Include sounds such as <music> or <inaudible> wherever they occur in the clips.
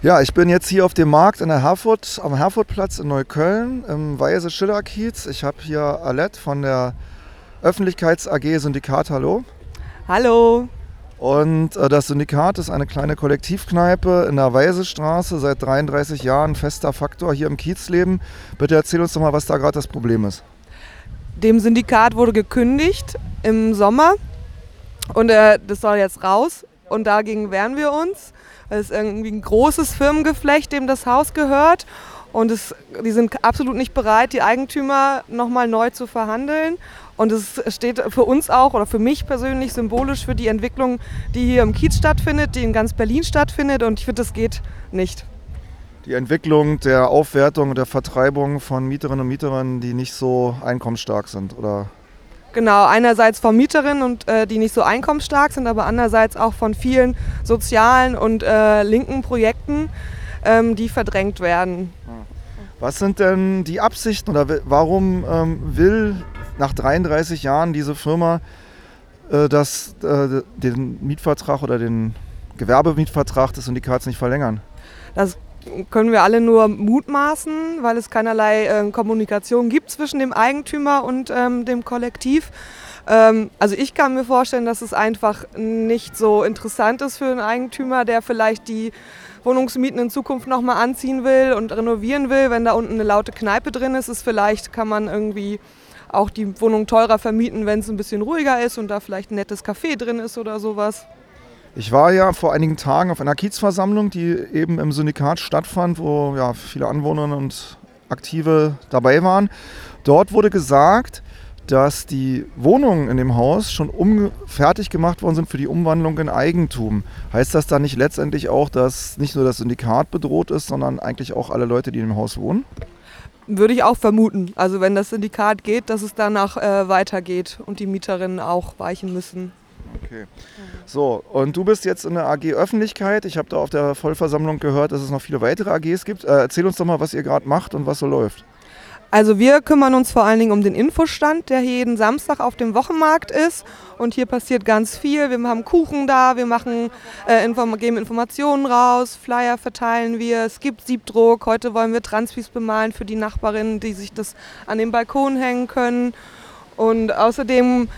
Ja, ich bin jetzt hier auf dem Markt in der Herfurt, am Herfurtplatz in Neukölln im Weise Schiller Kiez. Ich habe hier Alette von der Öffentlichkeits AG Syndikat. Hallo. Hallo. Und äh, das Syndikat ist eine kleine Kollektivkneipe in der Weisestraße, seit 33 Jahren fester Faktor hier im Kiezleben. Bitte erzähl uns doch mal, was da gerade das Problem ist. Dem Syndikat wurde gekündigt im Sommer und äh, das soll jetzt raus und dagegen wehren wir uns. Es ist irgendwie ein großes Firmengeflecht, dem das Haus gehört und es, die sind absolut nicht bereit, die Eigentümer nochmal neu zu verhandeln. Und es steht für uns auch oder für mich persönlich symbolisch für die Entwicklung, die hier im Kiez stattfindet, die in ganz Berlin stattfindet. Und ich finde, das geht nicht. Die Entwicklung der Aufwertung und der Vertreibung von Mieterinnen und Mietern, die nicht so einkommensstark sind, oder? Genau, einerseits von Mieterinnen, und, äh, die nicht so einkommensstark sind, aber andererseits auch von vielen sozialen und äh, linken Projekten, ähm, die verdrängt werden. Was sind denn die Absichten oder warum ähm, will nach 33 Jahren diese Firma äh, das, äh, den Mietvertrag oder den Gewerbemietvertrag des Syndikats nicht verlängern? Das können wir alle nur mutmaßen, weil es keinerlei äh, Kommunikation gibt zwischen dem Eigentümer und ähm, dem Kollektiv. Ähm, also ich kann mir vorstellen, dass es einfach nicht so interessant ist für einen Eigentümer, der vielleicht die Wohnungsmieten in Zukunft nochmal anziehen will und renovieren will. Wenn da unten eine laute Kneipe drin ist, ist vielleicht kann man irgendwie auch die Wohnung teurer vermieten, wenn es ein bisschen ruhiger ist und da vielleicht ein nettes Café drin ist oder sowas. Ich war ja vor einigen Tagen auf einer Kiezversammlung, die eben im Syndikat stattfand, wo ja viele Anwohner und Aktive dabei waren. Dort wurde gesagt, dass die Wohnungen in dem Haus schon um, fertig gemacht worden sind für die Umwandlung in Eigentum. Heißt das dann nicht letztendlich auch, dass nicht nur das Syndikat bedroht ist, sondern eigentlich auch alle Leute, die in dem Haus wohnen? Würde ich auch vermuten. Also wenn das Syndikat geht, dass es danach äh, weitergeht und die Mieterinnen auch weichen müssen. Okay. So, und du bist jetzt in der AG Öffentlichkeit. Ich habe da auf der Vollversammlung gehört, dass es noch viele weitere AGs gibt. Äh, erzähl uns doch mal, was ihr gerade macht und was so läuft. Also wir kümmern uns vor allen Dingen um den Infostand, der hier jeden Samstag auf dem Wochenmarkt ist. Und hier passiert ganz viel. Wir haben Kuchen da, wir machen, äh, inform geben Informationen raus, Flyer verteilen wir, es gibt Siebdruck. Heute wollen wir Transpis bemalen für die Nachbarinnen, die sich das an den Balkon hängen können. Und außerdem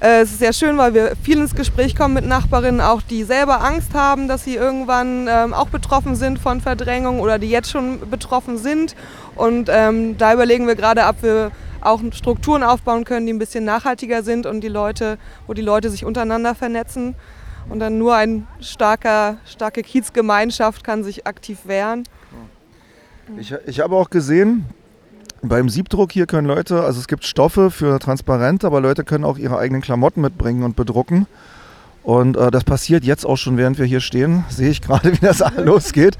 äh, es ist sehr schön, weil wir viel ins Gespräch kommen mit Nachbarinnen, auch die selber Angst haben, dass sie irgendwann ähm, auch betroffen sind von Verdrängung oder die jetzt schon betroffen sind. Und ähm, da überlegen wir gerade, ob wir auch Strukturen aufbauen können, die ein bisschen nachhaltiger sind und die Leute, wo die Leute sich untereinander vernetzen. Und dann nur eine starke Kiezgemeinschaft kann sich aktiv wehren. Ich, ich habe auch gesehen, beim Siebdruck hier können Leute, also es gibt Stoffe für transparent, aber Leute können auch ihre eigenen Klamotten mitbringen und bedrucken. Und äh, das passiert jetzt auch schon, während wir hier stehen. <laughs> Sehe ich gerade, wie das losgeht.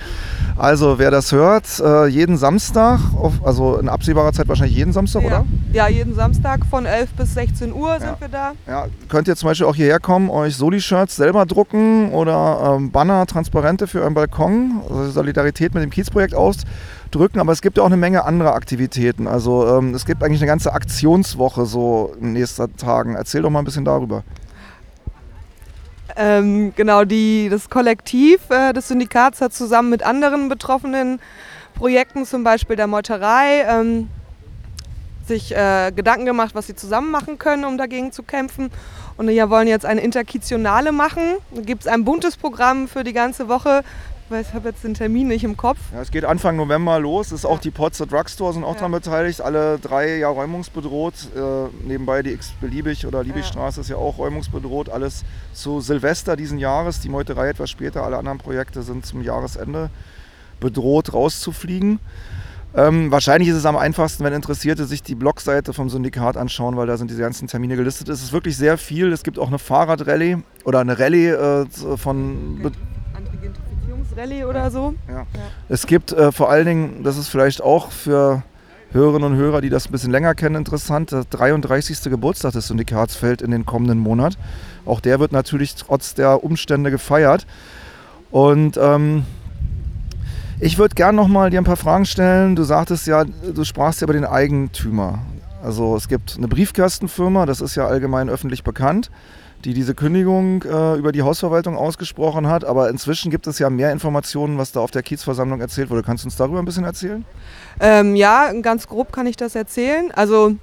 Also wer das hört, äh, jeden Samstag, auf, also in absehbarer Zeit wahrscheinlich jeden Samstag, ja. oder? Ja, jeden Samstag von 11 bis 16 Uhr ja. sind wir da. Ja, könnt ihr zum Beispiel auch hierher kommen, euch Soli-Shirts selber drucken oder ähm, Banner, Transparente für euren Balkon, also Solidarität mit dem Kiezprojekt ausdrücken. Aber es gibt ja auch eine Menge anderer Aktivitäten. Also ähm, es gibt eigentlich eine ganze Aktionswoche so in den nächsten Tagen. Erzähl doch mal ein bisschen darüber. Ähm, genau, die, das Kollektiv äh, des Syndikats hat zusammen mit anderen betroffenen Projekten, zum Beispiel der Meuterei, ähm, sich äh, Gedanken gemacht, was sie zusammen machen können, um dagegen zu kämpfen. Und wir wollen jetzt eine Interkitionale machen. Da gibt es ein buntes Programm für die ganze Woche ich habe jetzt den Termin nicht im Kopf. Ja, es geht Anfang November los. ist ja. auch die Potzer Drugstore sind auch ja. daran beteiligt. Alle drei Jahre räumungsbedroht. Äh, nebenbei die X-Beliebig oder Liebigstraße ja. ist ja auch räumungsbedroht. Alles zu Silvester diesen Jahres. Die Meuterei etwas später. Alle anderen Projekte sind zum Jahresende bedroht rauszufliegen. Ähm, wahrscheinlich ist es am einfachsten, wenn Interessierte sich die Blogseite vom Syndikat anschauen, weil da sind diese ganzen Termine gelistet. Es ist wirklich sehr viel. Es gibt auch eine Fahrradrallye oder eine Rallye äh, von. Okay. Rallye oder so. Ja. ja. Es gibt äh, vor allen Dingen, das ist vielleicht auch für Hörerinnen und Hörer, die das ein bisschen länger kennen, interessant, der 33. Geburtstag des Syndikats fällt in den kommenden Monat. Auch der wird natürlich trotz der Umstände gefeiert. Und ähm, ich würde gerne nochmal dir ein paar Fragen stellen. Du sagtest ja, du sprachst ja über den Eigentümer. Also es gibt eine Briefkastenfirma, das ist ja allgemein öffentlich bekannt die diese Kündigung äh, über die Hausverwaltung ausgesprochen hat. Aber inzwischen gibt es ja mehr Informationen, was da auf der Kiezversammlung erzählt wurde. Kannst du uns darüber ein bisschen erzählen? Ähm, ja, ganz grob kann ich das erzählen. Also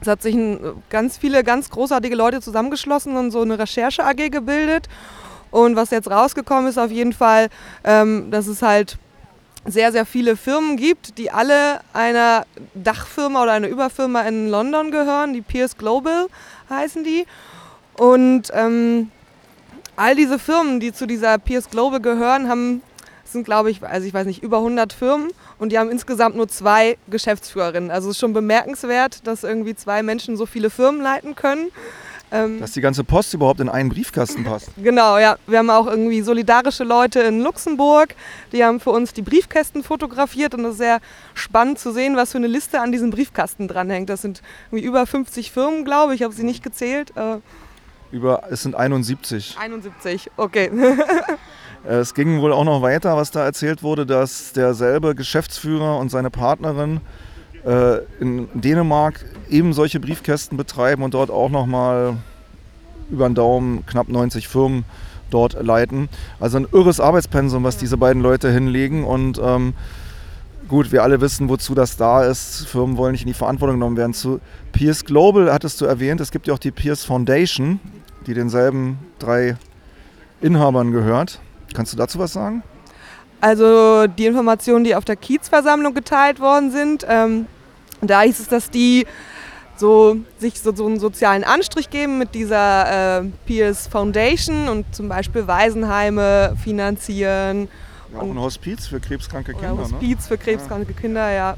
es hat sich ein, ganz viele ganz großartige Leute zusammengeschlossen und so eine Recherche-AG gebildet. Und was jetzt rausgekommen ist, auf jeden Fall, ähm, dass es halt sehr, sehr viele Firmen gibt, die alle einer Dachfirma oder einer Überfirma in London gehören. Die Pierce Global heißen die. Und ähm, all diese Firmen, die zu dieser Pierce Global gehören, haben, sind glaube ich, also ich weiß nicht, über 100 Firmen und die haben insgesamt nur zwei Geschäftsführerinnen. Also es ist schon bemerkenswert, dass irgendwie zwei Menschen so viele Firmen leiten können. Ähm, Dass die ganze Post überhaupt in einen Briefkasten passt. Genau, ja. Wir haben auch irgendwie solidarische Leute in Luxemburg, die haben für uns die Briefkästen fotografiert und es ist sehr spannend zu sehen, was für eine Liste an diesem Briefkasten dranhängt. Das sind irgendwie über 50 Firmen, glaube ich, ich habe sie nicht gezählt. Äh, über, es sind 71. 71, okay. <laughs> es ging wohl auch noch weiter, was da erzählt wurde, dass derselbe Geschäftsführer und seine Partnerin äh, in Dänemark eben solche Briefkästen betreiben und dort auch nochmal über den Daumen knapp 90 Firmen dort leiten. Also ein irres Arbeitspensum, was diese beiden Leute hinlegen und ähm, gut, wir alle wissen, wozu das da ist. Firmen wollen nicht in die Verantwortung genommen werden. Zu Pierce Global hattest du erwähnt, es gibt ja auch die Pierce Foundation, die denselben drei Inhabern gehört. Kannst du dazu was sagen? Also die Informationen, die auf der Kiezversammlung geteilt worden sind, ähm, da hieß es, dass die so, sich so, so einen sozialen Anstrich geben mit dieser äh, Pierce Foundation und zum Beispiel Waisenheime finanzieren. Ja, auch ein Hospiz für krebskranke Kinder. Ein ne? Hospiz ne? für krebskranke ja. Kinder, ja.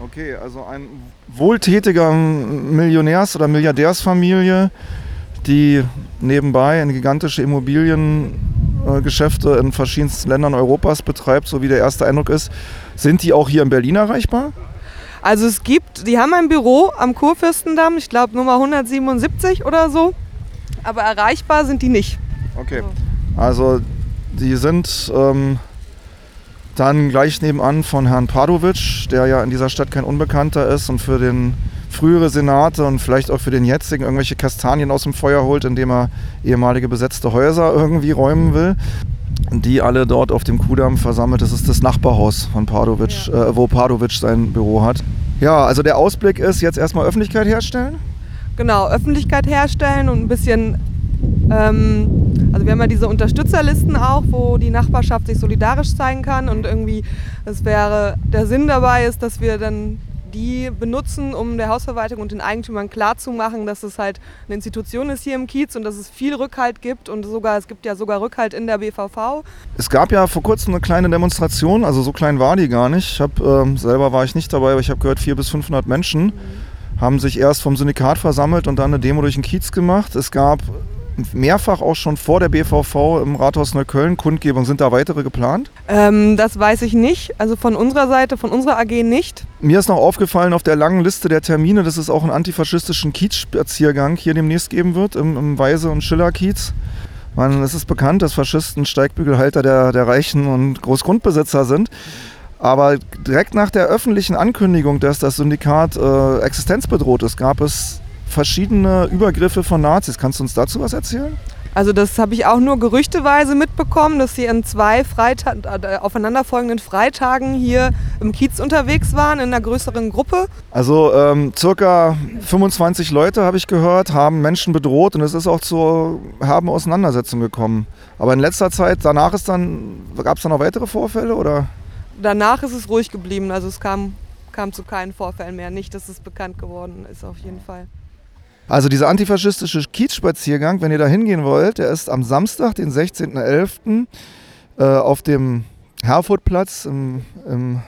Okay, also ein wohltätiger Millionärs- oder Milliardärsfamilie, die nebenbei eine gigantische Immobilien Geschäfte in verschiedensten Ländern Europas betreibt, so wie der erste Eindruck ist. Sind die auch hier in Berlin erreichbar? Also es gibt, die haben ein Büro am Kurfürstendamm, ich glaube Nummer 177 oder so, aber erreichbar sind die nicht. Okay, also die sind ähm, dann gleich nebenan von Herrn Padovic, der ja in dieser Stadt kein Unbekannter ist und für den frühere Senate und vielleicht auch für den jetzigen irgendwelche Kastanien aus dem Feuer holt, indem er ehemalige besetzte Häuser irgendwie räumen will. Die alle dort auf dem Kudamm versammelt. Das ist das Nachbarhaus von Padovic, ja. äh, wo Padovic sein Büro hat. Ja, also der Ausblick ist jetzt erstmal Öffentlichkeit herstellen. Genau, Öffentlichkeit herstellen und ein bisschen ähm, also wir haben ja diese Unterstützerlisten auch, wo die Nachbarschaft sich solidarisch zeigen kann und irgendwie, es wäre, der Sinn dabei ist, dass wir dann die benutzen, um der Hausverwaltung und den Eigentümern klarzumachen, dass es halt eine Institution ist hier im Kiez und dass es viel Rückhalt gibt und sogar, es gibt ja sogar Rückhalt in der BVV. Es gab ja vor kurzem eine kleine Demonstration, also so klein war die gar nicht. Ich hab, äh, selber war ich nicht dabei, aber ich habe gehört, 400 bis 500 Menschen mhm. haben sich erst vom Syndikat versammelt und dann eine Demo durch den Kiez gemacht. Es gab mehrfach auch schon vor der BVV im Rathaus Neukölln Kundgebung. Sind da weitere geplant? Ähm, das weiß ich nicht. Also von unserer Seite, von unserer AG nicht. Mir ist noch aufgefallen auf der langen Liste der Termine, dass es auch einen antifaschistischen Kiezspaziergang hier demnächst geben wird im, im Weise- und Schiller-Kiez. Man, es ist bekannt, dass Faschisten Steigbügelhalter der, der Reichen und Großgrundbesitzer sind. Aber direkt nach der öffentlichen Ankündigung, dass das Syndikat äh, existenzbedroht ist, gab es verschiedene Übergriffe von Nazis. Kannst du uns dazu was erzählen? Also das habe ich auch nur gerüchteweise mitbekommen, dass sie an zwei Freita äh, aufeinanderfolgenden Freitagen hier im Kiez unterwegs waren, in einer größeren Gruppe. Also ähm, circa 25 Leute, habe ich gehört, haben Menschen bedroht und es ist auch zu haben Auseinandersetzungen gekommen. Aber in letzter Zeit, danach ist dann, gab es dann noch weitere Vorfälle oder? Danach ist es ruhig geblieben, also es kam, kam zu keinen Vorfällen mehr. Nicht, dass es bekannt geworden ist auf jeden Fall. Also dieser antifaschistische Kiezspaziergang, wenn ihr da hingehen wollt, der ist am Samstag, den 16.11. Äh, auf dem Herfordplatz im, im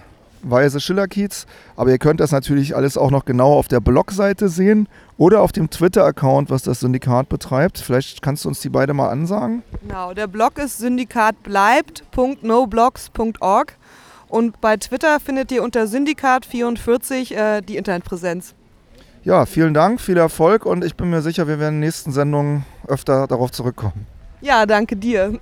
Weise Schiller Kiez. Aber ihr könnt das natürlich alles auch noch genau auf der Blogseite sehen oder auf dem Twitter-Account, was das Syndikat betreibt. Vielleicht kannst du uns die beide mal ansagen. Genau, der Blog ist syndikatbleibt.noblogs.org und bei Twitter findet ihr unter Syndikat44 äh, die Internetpräsenz. Ja, vielen Dank, viel Erfolg und ich bin mir sicher, wir werden in den nächsten Sendungen öfter darauf zurückkommen. Ja, danke dir.